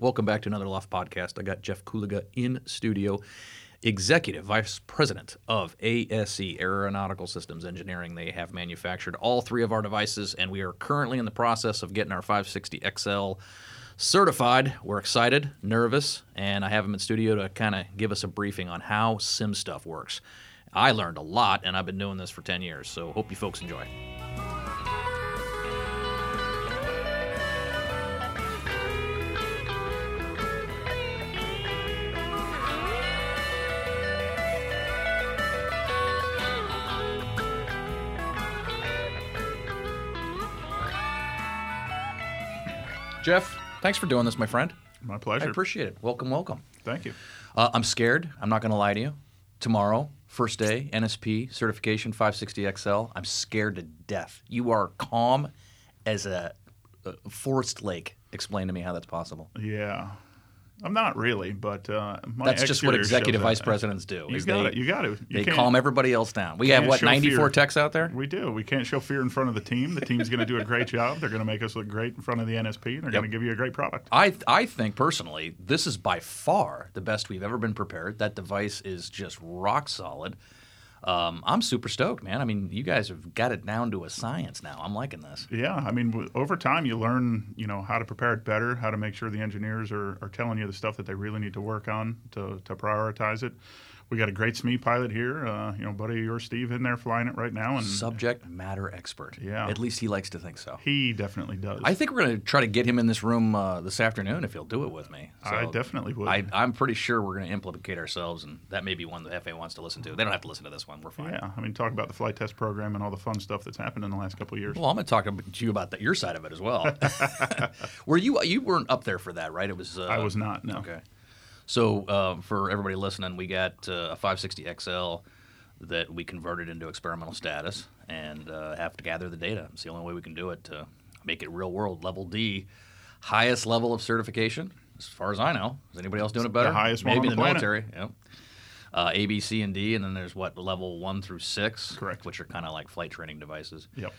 Welcome back to another Loft podcast. I got Jeff Kuliga in studio, Executive Vice President of ASE, Aeronautical Systems Engineering. They have manufactured all three of our devices, and we are currently in the process of getting our 560 XL certified. We're excited, nervous, and I have him in studio to kind of give us a briefing on how sim stuff works. I learned a lot, and I've been doing this for 10 years, so hope you folks enjoy. Jeff, thanks for doing this, my friend. My pleasure. I appreciate it. Welcome, welcome. Thank you. Uh, I'm scared. I'm not going to lie to you. Tomorrow, first day, NSP certification 560XL. I'm scared to death. You are calm as a, a forest lake. Explain to me how that's possible. Yeah. I'm not really, but uh, my That's just what executive vice that. presidents do. You got they, it. You got to. You they calm everybody else down. We have what 94 fear. techs out there. We do. We can't show fear in front of the team. The team's going to do a great job. They're going to make us look great in front of the NSP. And they're going to give you a great product. I I think personally, this is by far the best we've ever been prepared. That device is just rock solid. Um, I'm super stoked, man. I mean, you guys have got it down to a science now. I'm liking this. Yeah, I mean, w- over time you learn, you know, how to prepare it better, how to make sure the engineers are, are telling you the stuff that they really need to work on to, to prioritize it. We got a great SME pilot here, uh, you know, buddy your Steve in there flying it right now, and Subject matter expert. Yeah. At least he likes to think so. he definitely does. I think we're going to try to get him in this room uh, this afternoon if he'll do it with me. I definitely would. I, I'm pretty sure we're going to implicate ourselves, and that may be one the FAA wants to listen to. They don't have to listen to this one. We're fine. Yeah, I mean, talk about the flight test program and all the fun stuff that's happened in the last couple of years. Well, I'm going to talk to you about that, your side of it as well. Were you you weren't up there for that, right? It was. Uh, I was not. No. Okay. So uh, for everybody listening, we got uh, a 560 XL that we converted into experimental status and uh, have to gather the data. It's the only way we can do it to make it real world level D, highest level of certification, as far as I know. Is anybody else doing it better? highest one Maybe on the, the military. Yep. Uh, A, B, C, and D, and then there's what level one through six, Correct. Which are kind of like flight training devices. Yep.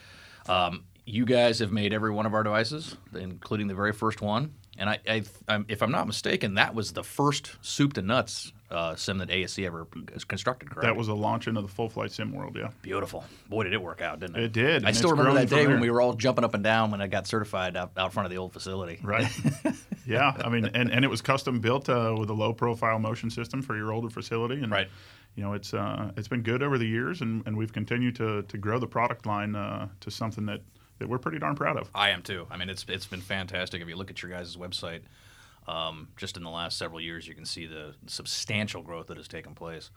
Um, you guys have made every one of our devices, including the very first one. And I, I, I'm, if I'm not mistaken, that was the first soup to nuts uh, sim that ASC ever constructed. Correct? That was a launch into the full flight sim world. Yeah. beautiful. Boy, did it work out, didn't it? It did, I still remember that day when we were all jumping up and down when I got certified out, out front of the old facility. Right. yeah. I mean, and, and it was custom built uh, with a low profile motion system for your older facility. And, Right. You know, it's uh, it's been good over the years, and, and we've continued to, to grow the product line uh, to something that, that we're pretty darn proud of. I am too. I mean, it's it's been fantastic. If you look at your guys' website, um, just in the last several years, you can see the substantial growth that has taken place.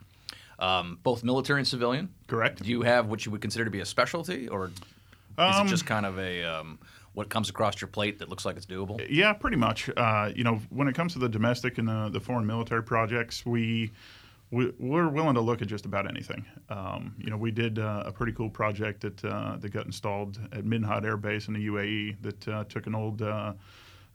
Um, both military and civilian. Correct. Do you have what you would consider to be a specialty, or is it Um, just kind of a um, what comes across your plate that looks like it's doable? Yeah, pretty much. Uh, you know, when it comes to the domestic and the, the foreign military projects, we, we we're willing to look at just about anything. Um, you know, we did uh, a pretty cool project that uh, that got installed at Middenhut Air Base in the UAE that uh, took an old. Uh,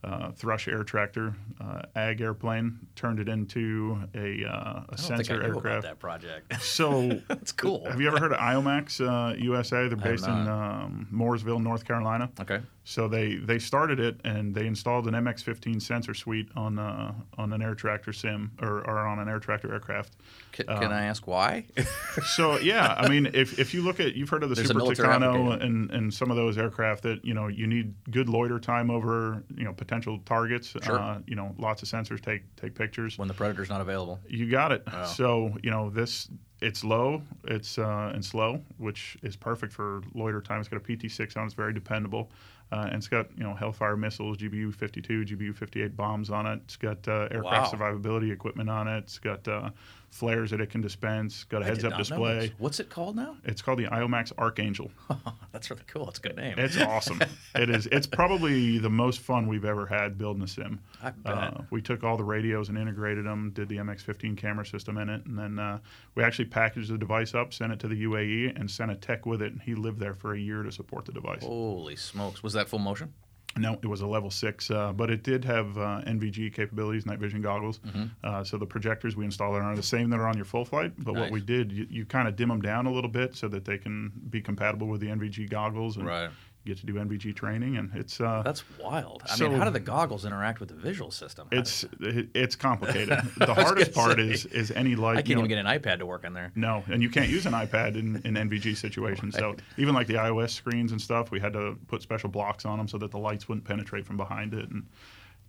uh, Thrush air tractor, uh, ag airplane, turned it into a, uh, a I sensor think I knew about aircraft. that project. So That's cool. Have you ever heard of IOMAX uh, USA? They're based in um, Mooresville, North Carolina. okay. So they, they started it and they installed an MX-15 sensor suite on uh, on an air tractor sim or, or on an air tractor aircraft. C- can I ask why? So yeah, I mean, if, if you look at you've heard of the There's Super Tucano and, and some of those aircraft that you know you need good loiter time over you know potential targets. Sure. Uh, you know, lots of sensors take take pictures. when the predator's not available. You got it. Wow. So you know this. It's low. It's uh, and slow, which is perfect for loiter time. It's got a PT6 on. It's very dependable, uh, and it's got you know Hellfire missiles, GBU 52, GBU 58 bombs on it. It's got uh, aircraft Wow. survivability equipment on it. It's got uh, flares that it can dispense. Got a I heads up display. What's it called now? It's called the IOMAX Archangel. That's really cool. It's a good name. It's awesome. it is. It's probably the most fun we've ever had building a sim. I bet. Uh, we took all the radios and integrated them, did the MX-15 camera system in it, and then uh, we actually packaged the device up, sent it to the UAE, and sent a tech with it. And he lived there for a year to support the device. Holy smokes! Was that full motion? No, it was a level six, uh, but it did have uh, NVG capabilities, night vision goggles. Mm-hmm. Uh, so the projectors we installed are the same that are on your full flight. But Nice. what we did, you, you kind of dim them down a little bit so that they can be compatible with the NVG goggles. And, Right. Get to do NVG training, and it's uh, That's wild. I So- mean, how do the goggles interact with the visual system? How it's does- it's complicated. the hardest part say. is is any light. I can't know, even get an iPad to work in there. No, and you can't use an iPad in, in NVG situations. So even like the iOS screens and stuff, we had to put special blocks on them so that the lights wouldn't penetrate from behind it, and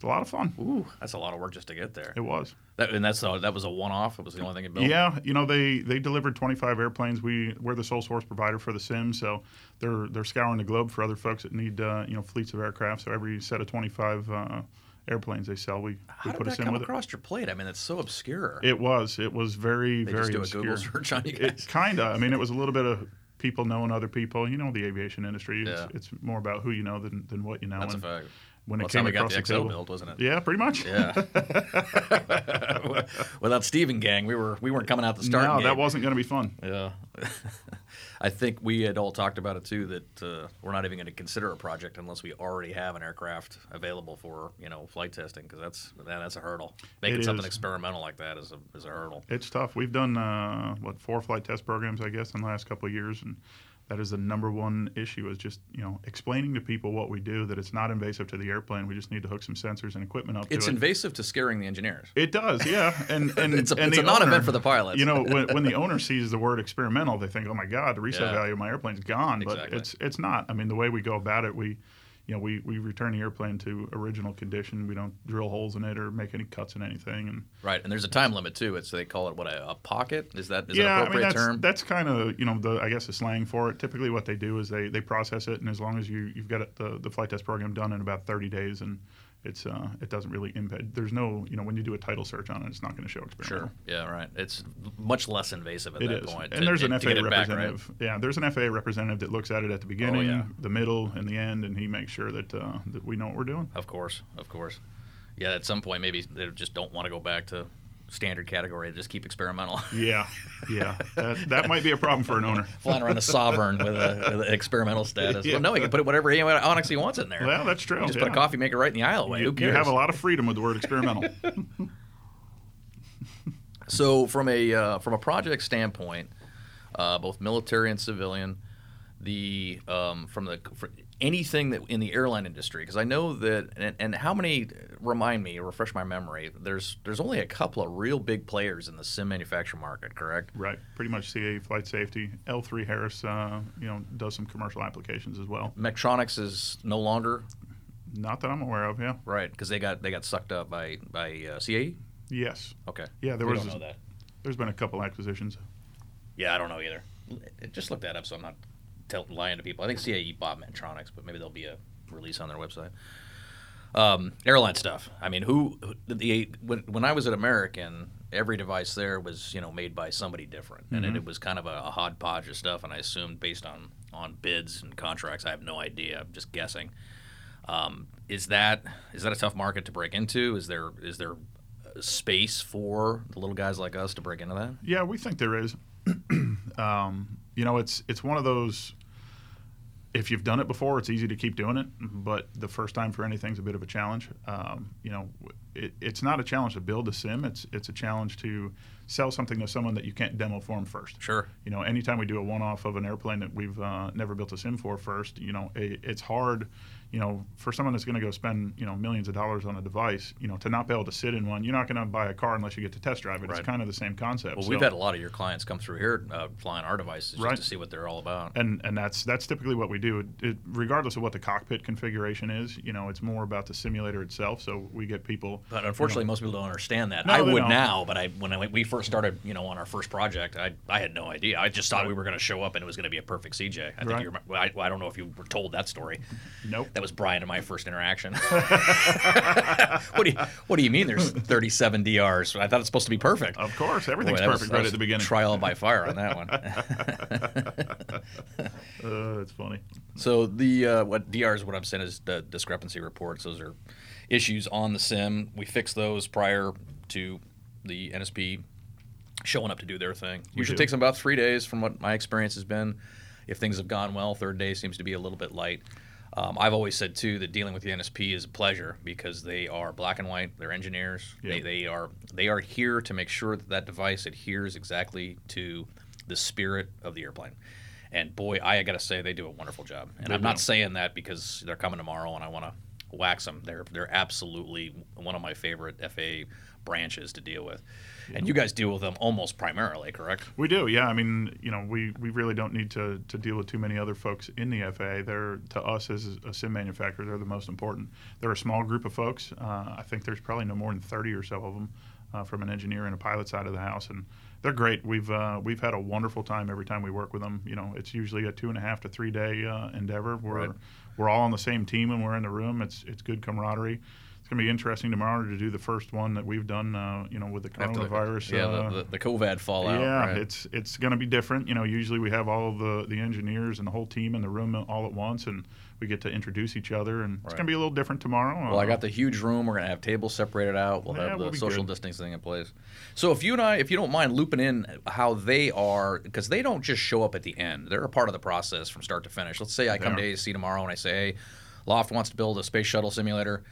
it's a lot of fun. Ooh, that's a lot of work just to get there. It was. That, and that's a, that was a one-off. It was the only thing it built. Yeah, you know they they delivered 25 airplanes. We we're the sole source provider for the sim, so they're they're scouring the globe for other folks that need uh, you know fleets of aircraft. So every set of 25 uh, airplanes they sell, we, How we put a sim come with it. across your plate? I mean, it's so obscure. It was it was very they very just do a. Google search on you It guys. kinda. I mean, it was a little bit of people knowing other people. You know, the aviation industry. It's, Yeah. it's more about who you know than, than what you know. That's a fact. When Well, it came got across the the XL build, wasn't it? yeah, pretty much. Yeah. Without Steven Gang, we were we weren't coming out the start. no, that wasn't going to be fun. Yeah. I think we had all talked about it too that uh, we're not even going to consider a project unless we already have an aircraft available for you know flight testing because that's that, that's a hurdle. Making something experimental like that is a is a hurdle. It's tough. We've done uh, what four flight test programs, I guess, in the last couple of years, and that is the number one issue is just you know explaining to people what we do that it's not invasive to the airplane. We just need to hook some sensors and equipment up It's to it. invasive to scaring the engineers. It does, yeah, and and It's a, and it's a non-event for the pilots. You know, when, when the owner sees the word experimental, they think, "Oh my God, the resale Yeah. value of my airplane's gone." But Exactly. it's it's not. I mean, the way we go about it, we, you know, we, we return the airplane to original condition. We don't drill holes in it or make any cuts in anything. And right, and there's a time limit too. It's they call it what a, a pocket. Is that is that yeah, I mean that's term? that's kind of you know the I guess the slang for it. Typically, what they do is they they process it, and as long as you you've got it, the the flight test program done in about 30 days, and it's uh it doesn't really impact. There's no you know when you do a title search on it, it's not going to show experimental. Sure. Yeah. Right. It's much less invasive at It that is, point. and to- there's an FAA it back, right? representative. Yeah, there's an FAA representative that looks at it at the beginning, yeah. the middle, and the end, and he makes sure that uh, that we know what we're doing. Of course, of course. Yeah, at some point maybe they just don't want to go back to standard category. They just keep experimental. Yeah, yeah, that, that might be a problem for an owner. Flying around a sovereign with, a, with an experimental status. Yeah. Well, no, he can put whatever he Onyx he wants in there. Well, that's true. just yeah. put a coffee maker right in the aisleway. You, you have a lot of freedom with the word experimental. So from a uh, from a project standpoint, uh, both military and civilian, the um, from the for anything that in the airline industry, because I know that and, and how many remind me, refresh my memory. There's there's only a couple of real big players in the sim manufacturing market, correct? right, pretty much CAE flight safety. L3 Harris, uh, you know, does some commercial applications as well. Mechtronix is no longer Not that I'm aware of. Yeah. right because they got they got sucked up by by uh, CAE. Yes. Okay, Yeah, there we was. don't know that. There's been a couple acquisitions. Yeah, I don't know either. Just look that up so I'm not tell, lying to people. I think CAE bought Medtronics, but maybe there'll be a release on their website. Um, airline stuff. I mean, who the when, when I was at American, every device there was you know made by somebody different, and it, it was kind of a, a hodgepodge of stuff. And I assumed based on on bids and contracts, I have no idea. I'm just guessing. Um, is that is that a tough market to break into? Is there is there space for the little guys like us to break into that? Yeah, we think there is. um, you know, it's it's one of those. If you've done it before, it's easy to keep doing it. But the first time for anything's a bit of a challenge. Um, you know, it, it's not a challenge to build a sim. It's it's a challenge to sell something to someone that you can't demo for them first. Sure. You know, anytime we do a one-off of an airplane that we've uh, never built a sim for first, you know, it, it's hard. You know, for someone that's going to go spend you know millions of dollars on a device, you know, to not be able to sit in one, you're not going to buy a car unless you get to test drive it. Right. It's kind of the same concept. Well, So- we've had a lot of your clients come through here uh, flying our devices just to see what they're all about. and and that's that's typically what we do. It, it, regardless of what the cockpit configuration is, you know, it's more about the simulator itself. So we get people. But unfortunately, most people don't understand that. No, I would don't. now, but I when I, we first started, you know, on our first project, I, I had no idea. I just thought we were going to show up and it was going to be a perfect CJ. I think Right. you I, well, I don't know if you were told that story. Nope. That was Brian and my first interaction. what do you What do you mean? There's 37 DRs. I thought it's supposed to be perfect. Of course, everything's Boy, that was- perfect right at the beginning. Trial by fire on that one. uh, it's funny. So the uh, what DR is what I'm saying is the discrepancy reports. Those are issues on the sim. We fix those prior to the NSP showing up to do their thing. Usually do. takes them about three days, from what my experience has been. If things have gone well, third day seems to be a little bit light. Um, I've always said too that dealing with the NSP is a pleasure because they are black and white. They're engineers. They, Yeah. they are they are here to make sure that that device adheres exactly to the spirit of the airplane. And boy, I got to say they do a wonderful job. And They I'm not saying that because they're coming tomorrow and I want to wax them. They're they're absolutely one of my favorite FA branches to deal with. And you guys deal with them almost primarily, correct? We do, yeah. I mean, you know, we, we really don't need to, to deal with too many other folks in the FAA. They're to us as a sim manufacturer, they're the most important. They're a small group of folks. Uh, I think there's probably no more than 30 or so of them uh, from an engineer and a pilot side of the house, and they're great. We've uh, we've had a wonderful time every time we work with them. You know, it's usually a two and a half to three day uh, endeavor. We're Right. we're all on the same team and we're in the room. It's it's good camaraderie. It's going to be interesting tomorrow to do the first one that we've done. Uh, you know, with the coronavirus. yeah, uh, the, the, the COVID fallout. yeah, right? it's it's going to be different. You know, usually we have all the the engineers and the whole team in the room all at once, and we get to introduce each other. And it's going to be a little different tomorrow. Well, I Uh, got the huge room. We're gonna have tables separated out. We'll Yeah, have we'll the social good. distancing in place. So if you and I, if you don't mind looping in how they are, because they don't just show up at the end. They're a part of the process from start to finish. Let's say I They come are. to ASC tomorrow and I say, hey, Loft wants to build a space shuttle simulator.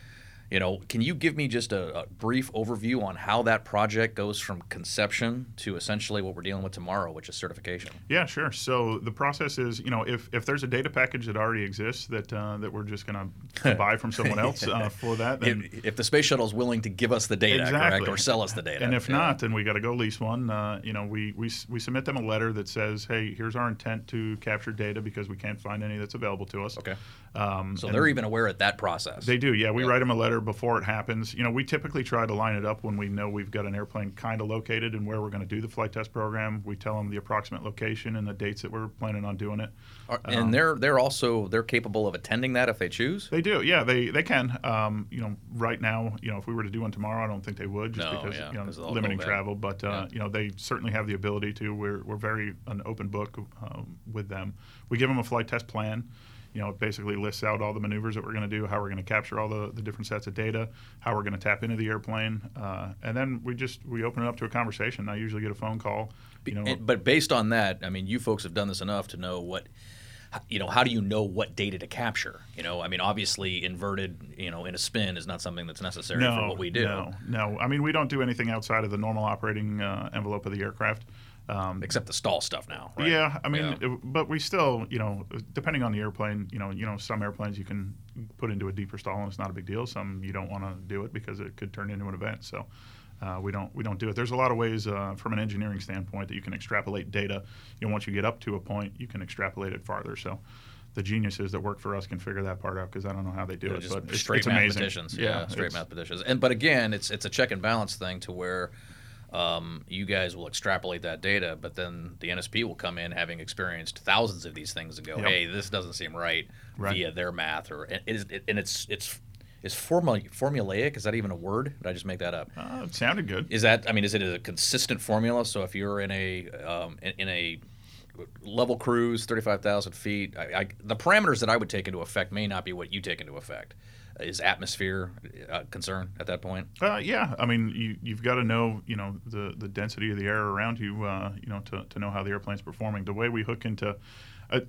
You know, can you give me just a, a brief overview on how that project goes from conception to essentially what we're dealing with tomorrow, which is certification? Yeah, sure. So the process is, you know, if, if there's a data package that already exists that uh, that we're just going to buy from someone else uh, for that, then If, if the space shuttle is willing to give us the data, correct, or sell us the data, And if Yeah. not, then we got to go lease one. Uh, you know, we, we we submit them a letter that says, "Hey, here's our intent to capture data because we can't find any that's available to us." okay. Um, So they're even aware of that process. They do, yeah. We Yeah. write them a letter before it happens. You know, we typically try to line it up when we know we've got an airplane kind of located and where we're going to do the flight test program. We tell them the approximate location and the dates that we're planning on doing it. Are- Um, and they're they're also they're capable of attending that if they choose. They do, yeah. They they can. Um, you know, right now, you know, if we were to do one tomorrow, I don't think they would just No, because yeah, you know 'cause of all limiting travel. But uh, Yeah. you know, they certainly have the ability to. We're we're very an open book um, with them. We give them a flight test plan. You know, it basically lists out all the maneuvers that we're going to do, how we're going to capture all the, the different sets of data, how we're going to tap into the airplane, uh, and then we just we open it up to a conversation. I usually get a phone call. You know, And- but based on that, I mean, you folks have done this enough to know what, you know, how do you know what data to capture? You know, I mean, obviously, inverted, you know, in a spin is not something that's necessary for what we do, No, no. I mean, we don't do anything outside of the normal operating uh, envelope of the aircraft. Um, except the stall stuff now. Right? Yeah, I mean, Yeah. it- but we still, you know, depending on the airplane, you know, you know, some airplanes you can put into a deeper stall and it's not a big deal. Some you don't want to do it because it could turn into an event. So uh, we don't we don't do it. There's a lot of ways uh, from an engineering standpoint that you can extrapolate data. You know, once you get up to a point, you can extrapolate it farther. So. The geniuses that work for us can figure that part out because I don't know how they do They're it, but it's, straight it's amazing. mathematicians. Yeah, straight mathematicians. And but again, it's it's a check and balance thing to where um, you guys will extrapolate that data, but then the NSP will come in having experienced thousands of these things and go, Yep. "Hey, this doesn't seem right, Right. via their math." Or and it is, it, and it's it's is formula, formulaic. Is that even a word? Did I just make that up? Uh, it sounded good. Is that I mean, is it a consistent formula? So if you're in a um, in, in a level cruise, thirty-five thousand feet, I, I, the parameters that I would take into effect may not be what you take into effect. Is atmosphere uh, concern at that point? Uh, yeah, I mean, you, you've got to know, you know, the, the density of the air around you, uh, you know, to, to know how the airplane's performing. The way we hook into, uh,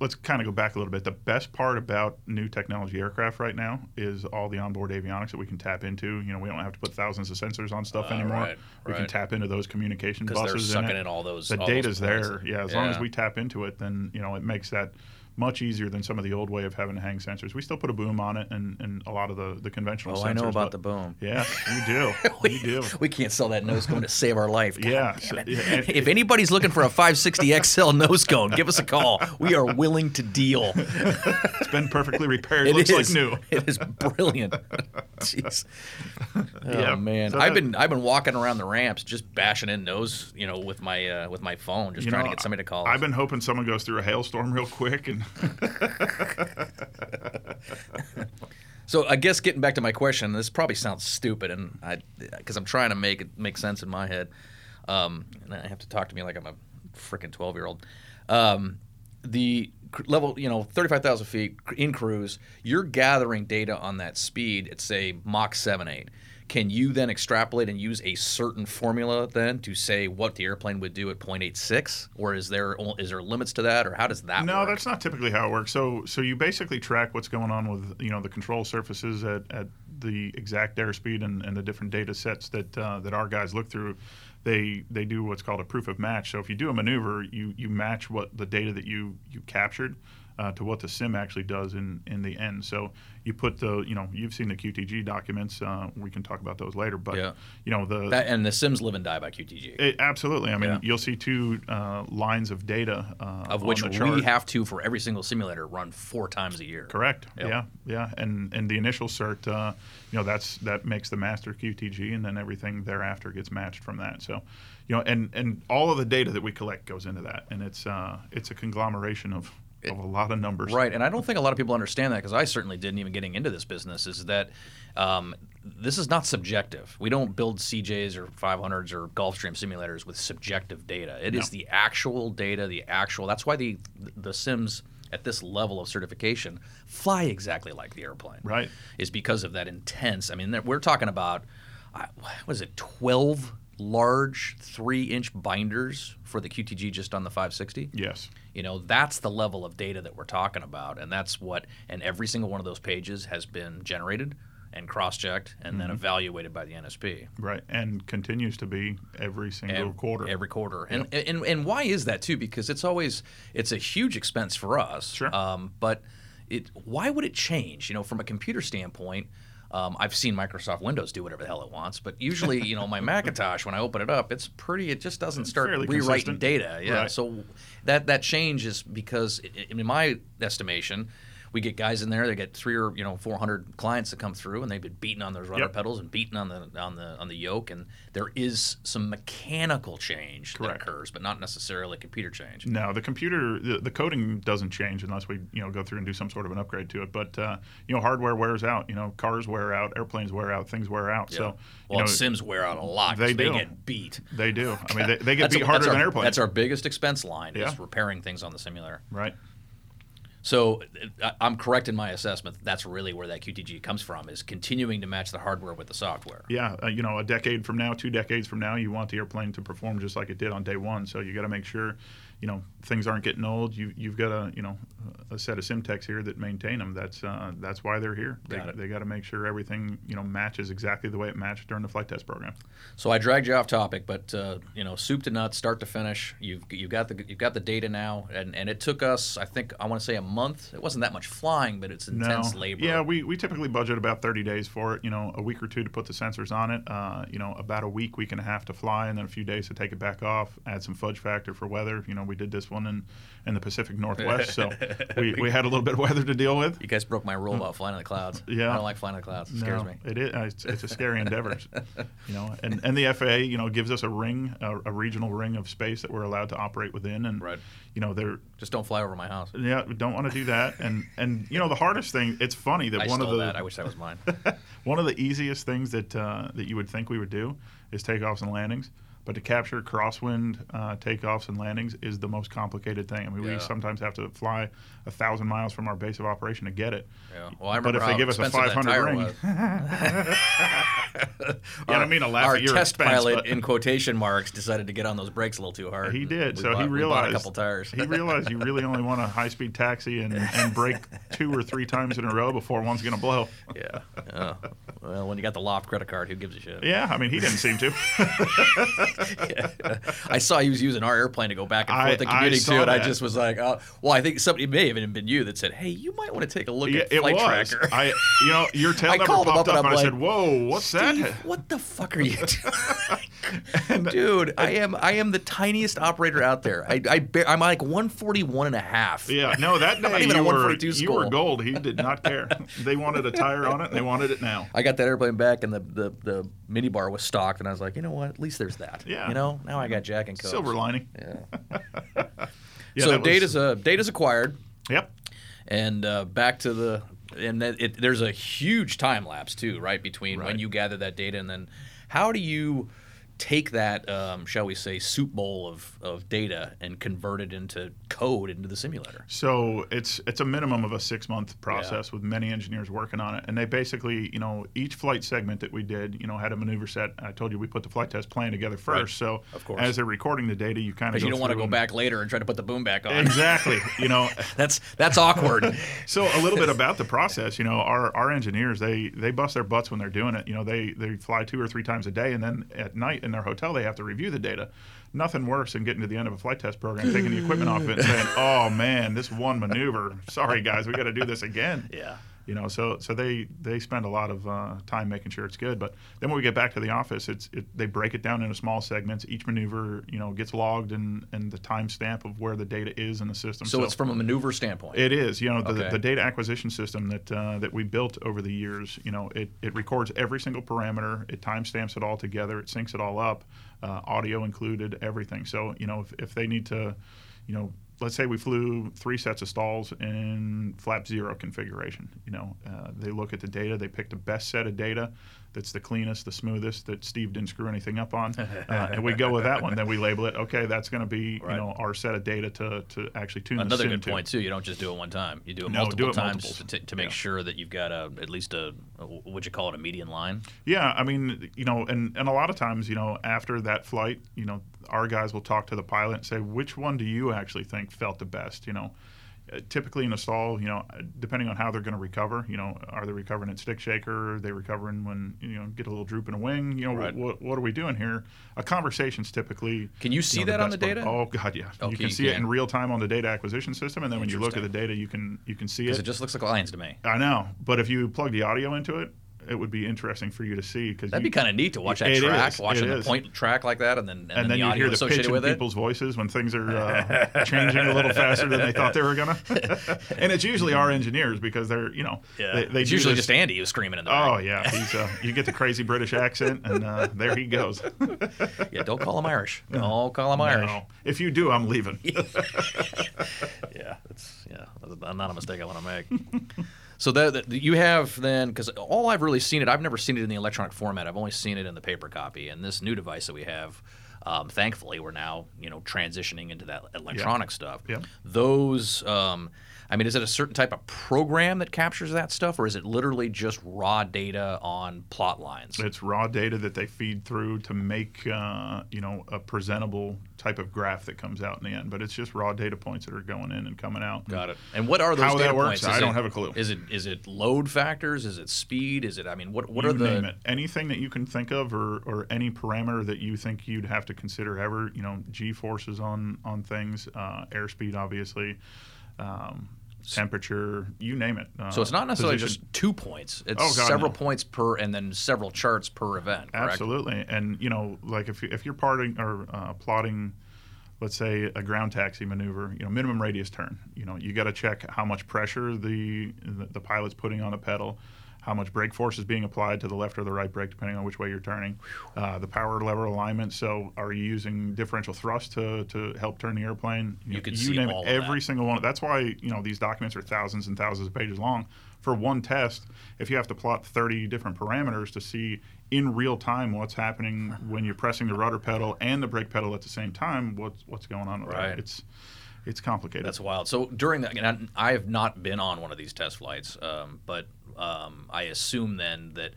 let's kind of go back a little bit. The best part about new technology aircraft right now is all the onboard avionics that we can tap into. You know, we don't have to put thousands of sensors on stuff Uh, anymore. right, we can tap into those communication Because they're buses. sucking in in all those. the all data's points. there. Yeah, as long as we tap into it, then you know it makes that much easier than some of the old way of having to hang sensors. We still put a boom on it and, and a lot of the, the conventional Oh, sensors. I know about the boom. Yeah, you do. we, you do. we can't sell that nose cone to save our life. God Yeah, yeah, and- if anybody's looking for a 560 XL nose cone, give us a call. We are willing to deal. It's been perfectly repaired. It Looks is. like new. It is brilliant. Jeez. Oh Yeah, man, so I've that- been I've been walking around the ramps just bashing in nose, you know, with my uh, with my phone, just trying know, to get somebody to call. I've us. been hoping someone goes through a hailstorm real quick and So I guess getting back to my question, this probably sounds stupid, and I because I'm trying to make it make sense in my head, um, and I have to talk to me like I'm a freaking 12 year old. Um, the level, you know, 35,000 feet in cruise, you're gathering data on that speed at say Mach 7 8. Can you then extrapolate and use a certain formula then to say what the airplane would do at 0.86, or is there is there limits to that, or how does that? No, work? that's not typically how it works. So so you basically track what's going on with you know the control surfaces at, at the exact airspeed and, and the different data sets that uh, that our guys look through. They they do what's called a proof of match. So if you do a maneuver, you you match what the data that you you captured uh, to what the sim actually does in, in the end. So you put the, you know, you've seen the QTG documents. Uh, we can talk about those later, but Yeah. you know the That, and the sims live and die by QTG, it, absolutely. I mean, Yeah. you'll see two uh, lines of data uh, of which we have to for every single simulator run four times a year. Correct. Yep. Yeah, yeah, and and the initial cert, uh, you know, that's that makes the master QTG, and then everything thereafter gets matched from that. So, you know, and and all of the data that we collect goes into that, and it's uh, it's a conglomeration of of a lot of numbers. Right, and I don't think a lot of people understand that because I certainly didn't even getting into this business. Is that um, this is not subjective. We don't build CJs or 500s or Gulfstream simulators with subjective data. It is No. the actual data, the actual. That's why the the sims at this level of certification fly exactly like the airplane. Right. Is because of that intense. I mean, we're talking about what is it, 12 large three-inch binders for the QTG just on the 560. Yes. You know, that's the level of data that we're talking about. And that's what, and every single one of those pages has been generated and cross checked and Mm-hmm. then evaluated by the NSP. Right, and continues to be every single Ev- quarter. Every quarter. And, and, and why is that too? Because it's always, it's a huge expense for us. Sure. Um, but it, why would it change? You know, from a computer standpoint, um, I've seen Microsoft Windows do whatever the hell it wants, but usually, you know, my Macintosh, when I open it up, it's pretty. It just doesn't start fairly rewriting consistent. data. Yeah. Right. So that that change is because, in my estimation, we get guys in there. They get three or you know 400 clients that come through, and they've been beating on those rudder Yep. pedals and beating on the on the on the yoke, and there is some mechanical change Correct. that occurs, but not necessarily computer change. No, the computer, the, the coding doesn't change unless we, you know, go through and do some sort of an upgrade to it. But uh, you know, hardware wears out. You know, cars wear out, airplanes wear out, things wear out. So, well, you know, Sims wear out a lot. they do. they get beat. they do. I mean, they, they get That's beat a- harder our, than airplanes. That's our biggest expense line Yeah. is repairing things on the simulator. right. So I- I'm correct in my assessment. That's really where that QTG comes from is continuing to match the hardware with the software. Yeah, uh, you know, a decade from now, two decades from now, you want the airplane to perform just like it did on day one. So you got to make sure, you know, things aren't getting old. You you've got a you know a set of Simtex here that maintain them. That's uh, that's why they're here. They, Got they got to make sure everything you know matches exactly the way it matched during the flight test program. So I dragged you off topic, but uh, you know, soup to nuts, start to finish. You've you've got the you've got the data now, and, and it took us, I think, I want to say a month. It wasn't that much flying, but it's intense no. labor. Yeah, we, we typically budget about 30 days for it. You know, a week or two to put the sensors on it. Uh, you know, about a week, week and a half to fly, and then a few days to take it back off. Add some fudge factor for weather. You know, we did this one in, in the Pacific Northwest, so we, we had a little bit of weather to deal with. You guys broke my rule about flying in the clouds. Hmm. Yeah. I don't like flying in the clouds. It scares No, me. It is. uh, It's, it's a scary endeavor, you know. And, and the FAA, you know, gives us a ring, a, a regional ring of space that we're allowed to operate within. And Right. you know, they're Just don't fly over my house. yeah, we don't want to do that. And and you know, the hardest thing. It's funny that I one stole of the that. I wish that was mine. one of the easiest things that uh, that you would think we would do is takeoffs and landings. But to capture crosswind uh, takeoffs and landings is the most complicated thing. I mean, Yeah. we sometimes have to fly a thousand miles from our base of operation to get it. Yeah. Well, I But remember if they give us a expensive that 500 tire ring-. Yeah, I mean to laugh Our at your test expense, pilot, but- in quotation marks, decided to get on those brakes a little too hard. He did. so bought, he realized bought a couple tires. he realized you really only want a high speed taxi and, and brake two or three times in a row before one's going to blow. yeah. yeah. Well, when you got the Loft credit card, who gives a shit? Yeah, I mean he didn't seem to. I saw he was using our airplane to go back and I- forth and I commuting saw to, and I just was like, oh, well, I think somebody it may have even been you that said, hey, you might want to take a look yeah, at it Flight. Tracker. I you know your tail I never called popped up and up, I'm and I like, said, "Whoa, what's Steve, that?" what the fuck are you doing? Dude, I am I am the tiniest operator out there. I, I bear, I'm like 141 and a half. Yeah, no, that day you, a were, 142 you were gold. He did not care. they wanted a tire on it, and they wanted it now. I got that airplane back, and the, the, the mini bar was stocked, and I was like, you know what? At least there's that. Yeah. You know, now I got Jack and Coke. Silver lining. Yeah. Yeah, so that was- data's uh, data's acquired, Yep. and uh, back to the and that it, there's a huge time lapse too, right, between when you gather that data and then how do you take that, um, shall we say, soup bowl of, of data and convert it into code into the simulator? So it's it's a minimum of a six month process with many engineers working on it, and they basically, you know, each flight segment that we did, you know, had a maneuver set. I told you we put the flight test plan together first, Right. so Of course. as they're recording the data, you kind of you don't want to go back later and try to put the boom back on. Exactly, you know. that's that's awkward. So a little bit about the process, you know, our, our engineers they they bust their butts when they're doing it. You know, they they fly two or three times a day, and then at night in their hotel they have to review the data. Nothing worse than getting to the end of a flight test program, taking the equipment off it, and saying, "Oh man, this one maneuver. Sorry guys, we got to do this again." yeah. You know, so so they they spend a lot of uh, time making sure it's good. But then when we get back to the office, it's it, they break it down into small segments. Each maneuver, you know, gets logged and and the timestamp of where the data is in the system. So, it's from a maneuver standpoint. It is, you know, the, Okay. the data acquisition system that uh, that we built over the years. You know, it, it records every single parameter, it timestamps it all together, it syncs it all up, uh, audio included, everything. So, you know, if, if they need to, you know, let's say we flew three sets of stalls in flap zero configuration. You know, uh, they look at the data, they pick the best set of data that's the cleanest, the smoothest, that Steve didn't screw anything up on, uh, and we go with that one. Then we label it. Okay, that's going to be Right. you know our set of data to, to actually tune Another good to. point too. You don't just do it one time. You do it No, multiple do it times to, to make Yeah. sure that you've got a at least a, a what you call it a median line. Yeah, I mean, you know, and, and a lot of times, you know, after that flight, you know, our guys will talk to the pilot and say, which one do you actually think felt the best? You know, typically in a stall, you know, depending on how they're going to recover, you know, are they recovering at stick shaker? Are they recovering when, you know, get a little droop in a wing? You know, Right. what, what are we doing here? A conversation's typically. Can you see know, that on the best part. data? Oh God, yeah. Okay, you can you see it in real time on the data acquisition system, and then when you look at the data, you can you can see Because it. it just looks like lines to me. I know, but if you plug the audio into it, it would be interesting for you to see because That'd be kind of neat to watch that track, is, watching the is. point track like that, and then and, and, then the you hear the pitch in it. people's voices when things are uh, changing a little faster than they thought they were gonna. and it's usually our engineers because they're you know Yeah, they, they it's usually this- just Andy who's screaming in the Oh back. yeah, he's uh, you get the crazy British accent and uh, there he goes. yeah. Don't call him Irish. Don't call him Irish. No. If you do, I'm leaving. Yeah, that's yeah, that's not a mistake I want to make. So that, that you have then because all I've really seen it, I've never seen it in the electronic format. I've only seen it in the paper copy. And this new device that we have, um, thankfully, we're now you know transitioning into that electronic stuff. Yeah. Those, um, I mean, is it a certain type of program that captures that stuff, or is it literally just raw data on plot lines? It's raw data that they feed through to make uh, you know a presentable type of graph that comes out in the end. But it's just raw data points that are going in and coming out. Got it. And what are those How that data works, points? Is I don't it- have a clue. Is it is it load factors? Is it speed? Is it? I mean, what what you are the name it. Anything that you can think of, or, or any parameter that you think you'd have to consider ever. You know, g forces on on things, uh, airspeed, obviously, um, temperature, you name it. Uh, So it's not necessarily position. just two points. It's Oh, God, several no. points per, and then several charts per event. Correct? Absolutely, and you know, like if you, if you're parting or uh, plotting, let's say a ground taxi maneuver, you know, minimum radius turn. You know, you got to check how much pressure the, the the pilot's putting on the pedal, how much brake force is being applied to the left or the right brake, depending on which way you're turning, uh, the power lever alignment. So, are you using differential thrust to, to help turn the airplane? You can you see name it, every single one. That's why you know these documents are thousands and thousands of pages long. For one test, if you have to plot 30 different parameters to see in real time what's happening when you're pressing the rudder pedal and the brake pedal at the same time, what's what's going on with Right. that? It's it's complicated. That's wild. So during that, and I I have not been on one of these test flights, um, but um, I assume then that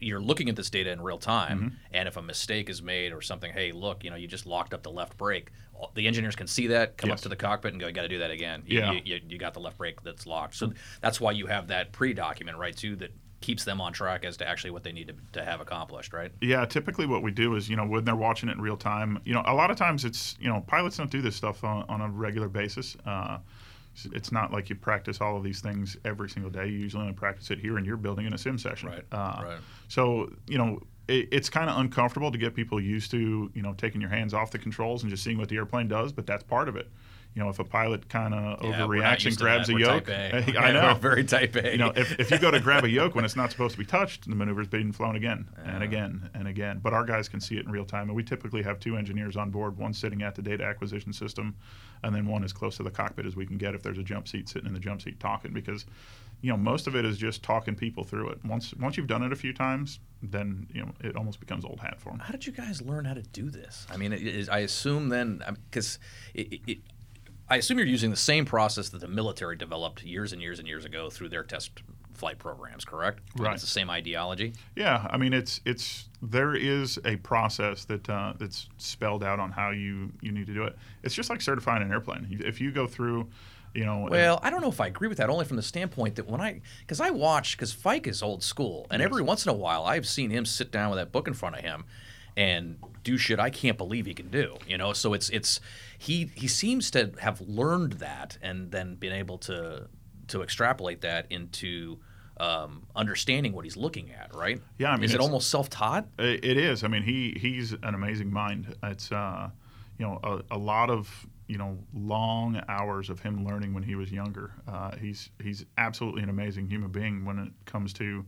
you're looking at this data in real time, Mm-hmm. and if a mistake is made or something, hey, look, you know, you just locked up the left brake. The engineers can see that, come up to the cockpit, and go, "You got to do that again. You, Yeah. you, you, you got the left brake that's locked." So that's why you have that pre-document, right? Too that keeps them on track as to actually what they need to, to have accomplished, right? Yeah, typically what we do is, you know, when they're watching it in real time, you know, a lot of times it's, you know, pilots don't do this stuff on, on a regular basis. Uh, it's not like you practice all of these things every single day. You usually only practice it here in your building in a sim session. Right, Uh, right. So, you know, it, it's kind of uncomfortable to get people used to, you know, taking your hands off the controls and just seeing what the airplane does, but that's part of it. You know, if a pilot kind of Yeah, overreacts and grabs a yoke, A. I know, We're very type A. you know, if, if you go to grab a yoke when it's not supposed to be touched, the maneuver's being flown again and again and again. But our guys can see it in real time, and we typically have two engineers on board, one sitting at the data acquisition system, and then one as close to the cockpit as we can get if there's a jump seat sitting in the jump seat talking, because you know, most of it is just talking people through it. Once once you've done it a few times, then you know it almost becomes old hat for them. How did you guys learn how to do this? I mean, is, I assume then because it, I assume you're using the same process that the military developed years and years and years ago through their test flight programs, correct? Right. It's the same ideology. Yeah, I mean it's it's there is a process that uh, that's spelled out on how you you need to do it. It's just like certifying an airplane. If you go through, you know. Well, I don't know if I agree with that. Only from the standpoint that when I, because I watch, because Fike is old school, and Yes. every once in a while I've seen him sit down with that book in front of him, and do shit I can't believe he can do. You know, so it's it's he he seems to have learned that and then been able to to extrapolate that into. Um, understanding what he's looking at, right? Yeah, I mean, is it it's- almost self-taught? It it is. I mean, he he's an amazing mind. It's uh, you know a, a lot of you know long hours of him learning when he was younger. Uh, he's he's absolutely an amazing human being when it comes to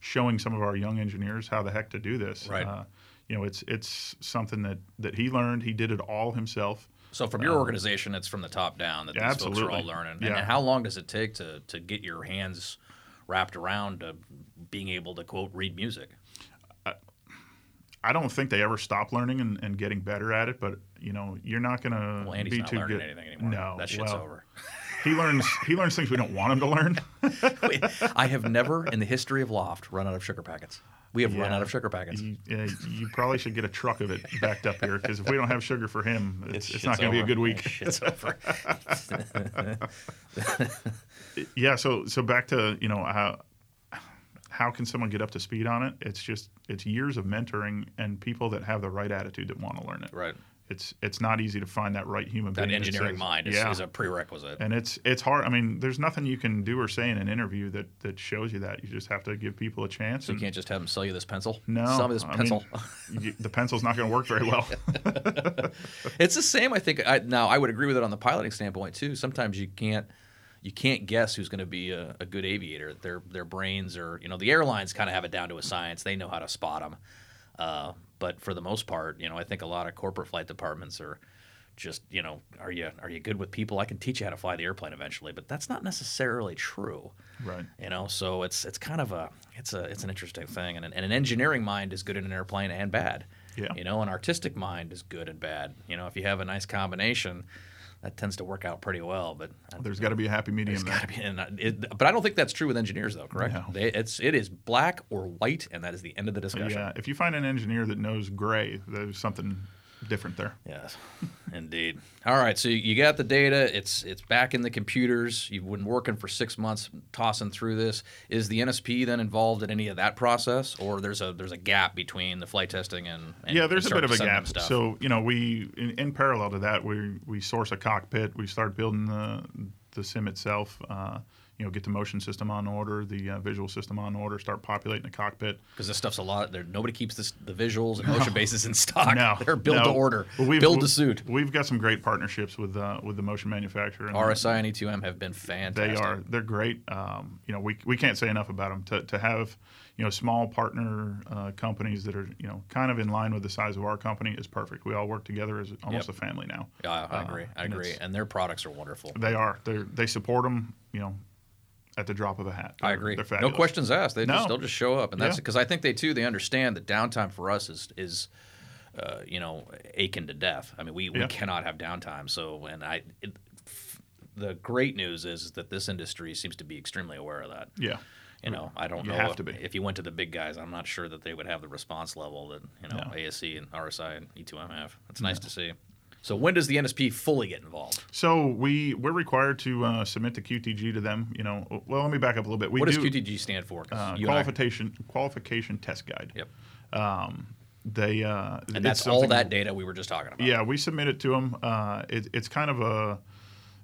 showing some of our young engineers how the heck to do this. Right. Uh, you know, it's it's something that that he learned. He did it all himself. So from your um, organization, it's from the top down that these folks are all learning. And, Yeah. how long does it take to, to get your hands wrapped around to being able to quote read music? I don't think they ever stop learning and, and getting better at it, but you know, you're not gonna Well, Andy's be not too learning good. anything anymore. No, that shit's well, over. He learns he learns things we don't want him to learn. I have never in the history of Loft run out of sugar packets. We have run out of sugar packets. You, uh, you probably should get a truck of it backed up here because if we don't have sugar for him, it's, This it's not going to be a good week. Shit's over. Yeah. So so back to you know how how can someone get up to speed on it? It's just it's years of mentoring and people that have the right attitude that want to learn it. right. It's it's not easy to find that right human That being. engineering says- mind is, yeah. is a prerequisite. and it's it's hard. I mean, there's nothing you can do or say in an interview that that shows you that. You just have to give people a chance. so you can't just have them sell you this pencil. no, Sell me this I mean, pencil. you- the pencil's not going to work very well. It's the same, I think. I, now, I would agree with it on the piloting standpoint too. Sometimes you can't you can't guess who's going to be a, a good aviator. Their their brains are, you know, the airlines kind of have it down to a science. They know how to spot them. Uh, but for the most part, you know, I think a lot of corporate flight departments are just, you know, are you are you good with people? I can teach you how to fly the airplane eventually, but that's not necessarily true. right. You know, so it's it's kind of a it's a it's an interesting thing, and an, and an engineering mind is good in an airplane and bad. Yeah. You know, an artistic mind is good and bad. You know, if you have a nice combination, that tends to work out pretty well. But There's got to be a happy medium there's there. got to be, and it, but I don't think that's true with engineers, though. Correct? No. They, it's it is black or white, and that is the end of the discussion. Yeah, if you find an engineer that knows gray, there's something different there. Yes, indeed. All right, so you got the data. It's it's back in the computers. You've been working for six months, tossing through this. Is the NSP then involved in any of that process, or there's a there's a gap between the flight testing and, and yeah, there's a bit of a starting to send them gap. stuff? So you know, we in, in parallel to that, we we source a cockpit. We start building the the sim itself. Uh, you know, get the motion system on order, the uh, visual system on order, start populating the cockpit. because this stuff's a lot. There, nobody keeps this, the visuals and motion bases in stock. No, they're built no. to order, we've- build to suit. We've got some great partnerships with uh, with the motion manufacturer. and RSI and E2M have been fantastic. They are. They're great. Um, you know, we, we can't say enough about them. To, to have, you know, small partner uh, companies that are, you know, kind of in line with the size of our company is perfect. We all work together as almost Yep. a family now. Yeah, I Uh, agree. I agree. it's- And their products are wonderful. They are. They they support them. You know, at the drop of a hat. I They're- agree. They're No questions asked. They just they'll just show up, and that's Yeah. because I think they too they understand that downtime for us is is uh, you know akin to death. I mean, we, we Yeah. cannot have downtime. So, and I, it, f- the great news is that this industry seems to be extremely aware of that. Yeah. You know, I don't You know have if, to be. if you went to the big guys, I'm not sure that they would have the response level that you know No. ASC and RSI and E2M have. It's nice to see. So, when does the NSP fully get involved? So we we're required to uh, submit the QTG to them. You know, well, let me back up a little bit. We what does do, QTG stand for? Uh, qualification qualification test guide. Yep. They uh, And that's all that data we were just talking about. Yeah, we submit it to them. Uh, it, it's kind of a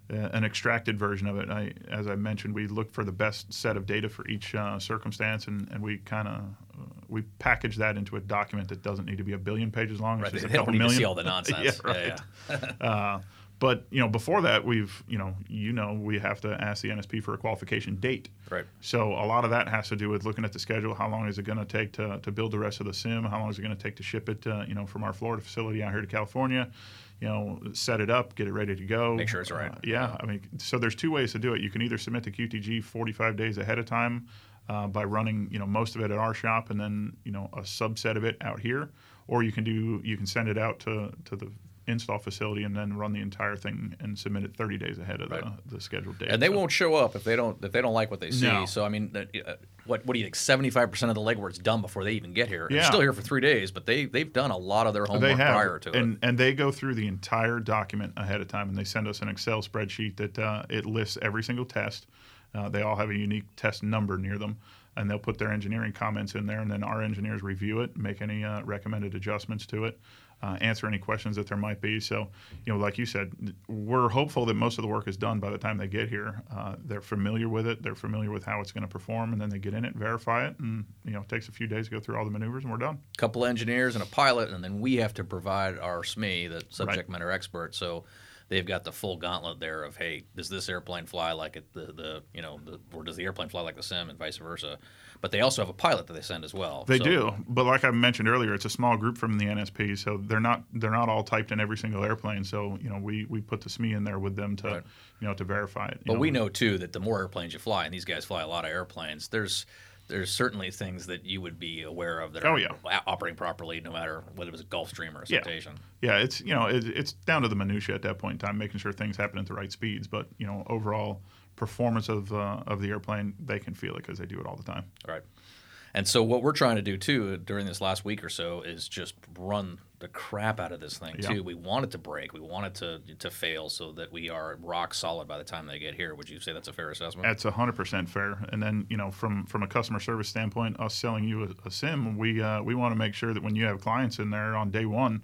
an extracted version of it. I, as I mentioned, we look for the best set of data for each uh, circumstance, and, and we kind of uh, we package that into a document that doesn't need to be a billion pages long. Right. It's just a don't couple need to million. see all the nonsense. yeah, Yeah, right. uh, but you know, before that, we've you know, you know, we have to ask the NSP for a qualification date. Right. So a lot of that has to do with looking at the schedule. How long is it going to take to, to build the rest of the sim? How long is it going to take to ship it? Uh, you know, from our Florida facility out here to California. You know, set it up, get it ready to go. Make sure it's right. Uh, yeah, I mean, so there's two ways to do it. You can either submit to QTG 45 days ahead of time uh, by running, you know, most of it at our shop and then, you know, a subset of it out here, or you can do, you can send it out to to the install facility and then run the entire thing and submit it 30 days ahead of Right. the, the scheduled date. and they So- won't show up if they don't if they don't like what they see. No. So I mean, uh, what what do you think? Seventy five percent of the legwork's done before they even get here. They're still here for three days, but they they've done a lot of their homework prior to and it. and they go through the entire document ahead of time, and they send us an Excel spreadsheet that uh, it lists every single test. Uh, they all have a unique test number near them, and they'll put their engineering comments in there, and then our engineers review it, make any uh, recommended adjustments to it, uh, answer any questions that there might be. So, you know, like you said, we're hopeful that most of the work is done by the time they get here. Uh, they're familiar with it, they're familiar with how it's going to perform, and then they get in it, verify it, and you know, it takes a few days to go through all the maneuvers, and we're done. A couple engineers and a pilot, and then we have to provide our SME, the subject matter expert. So they've got the full gauntlet there of hey, does this airplane fly like it the, the you know the, or does the airplane fly like the sim and vice versa. But they also have a pilot that they send as well. They So- do, but like I mentioned earlier, it's a small group from the NSP, so they're not they're not all typed in every single airplane. So you know, we, we put the SME in there with them to Right. you know to verify it. But we know too that the more airplanes you fly, and these guys fly a lot of airplanes, there's there's certainly things that you would be aware of that Oh, are yeah. operating properly, no matter whether it was a Gulfstream or a Citation. yeah, it's you know it, it's down to the minutia at that point in time, making sure things happen at the right speeds. But you know, overall performance of uh, of the airplane, they can feel it because they do it all the time. Right. And so what we're trying to do too during this last week or so is just run the crap out of this thing Yeah. too. We want it to break. We want it to to fail so that we are rock solid by the time they get here. Would you say that's a fair assessment? That's hundred percent fair. And then you know, from from a customer service standpoint, us selling you a, a sim, we uh, we want to make sure that when you have clients in there on day one,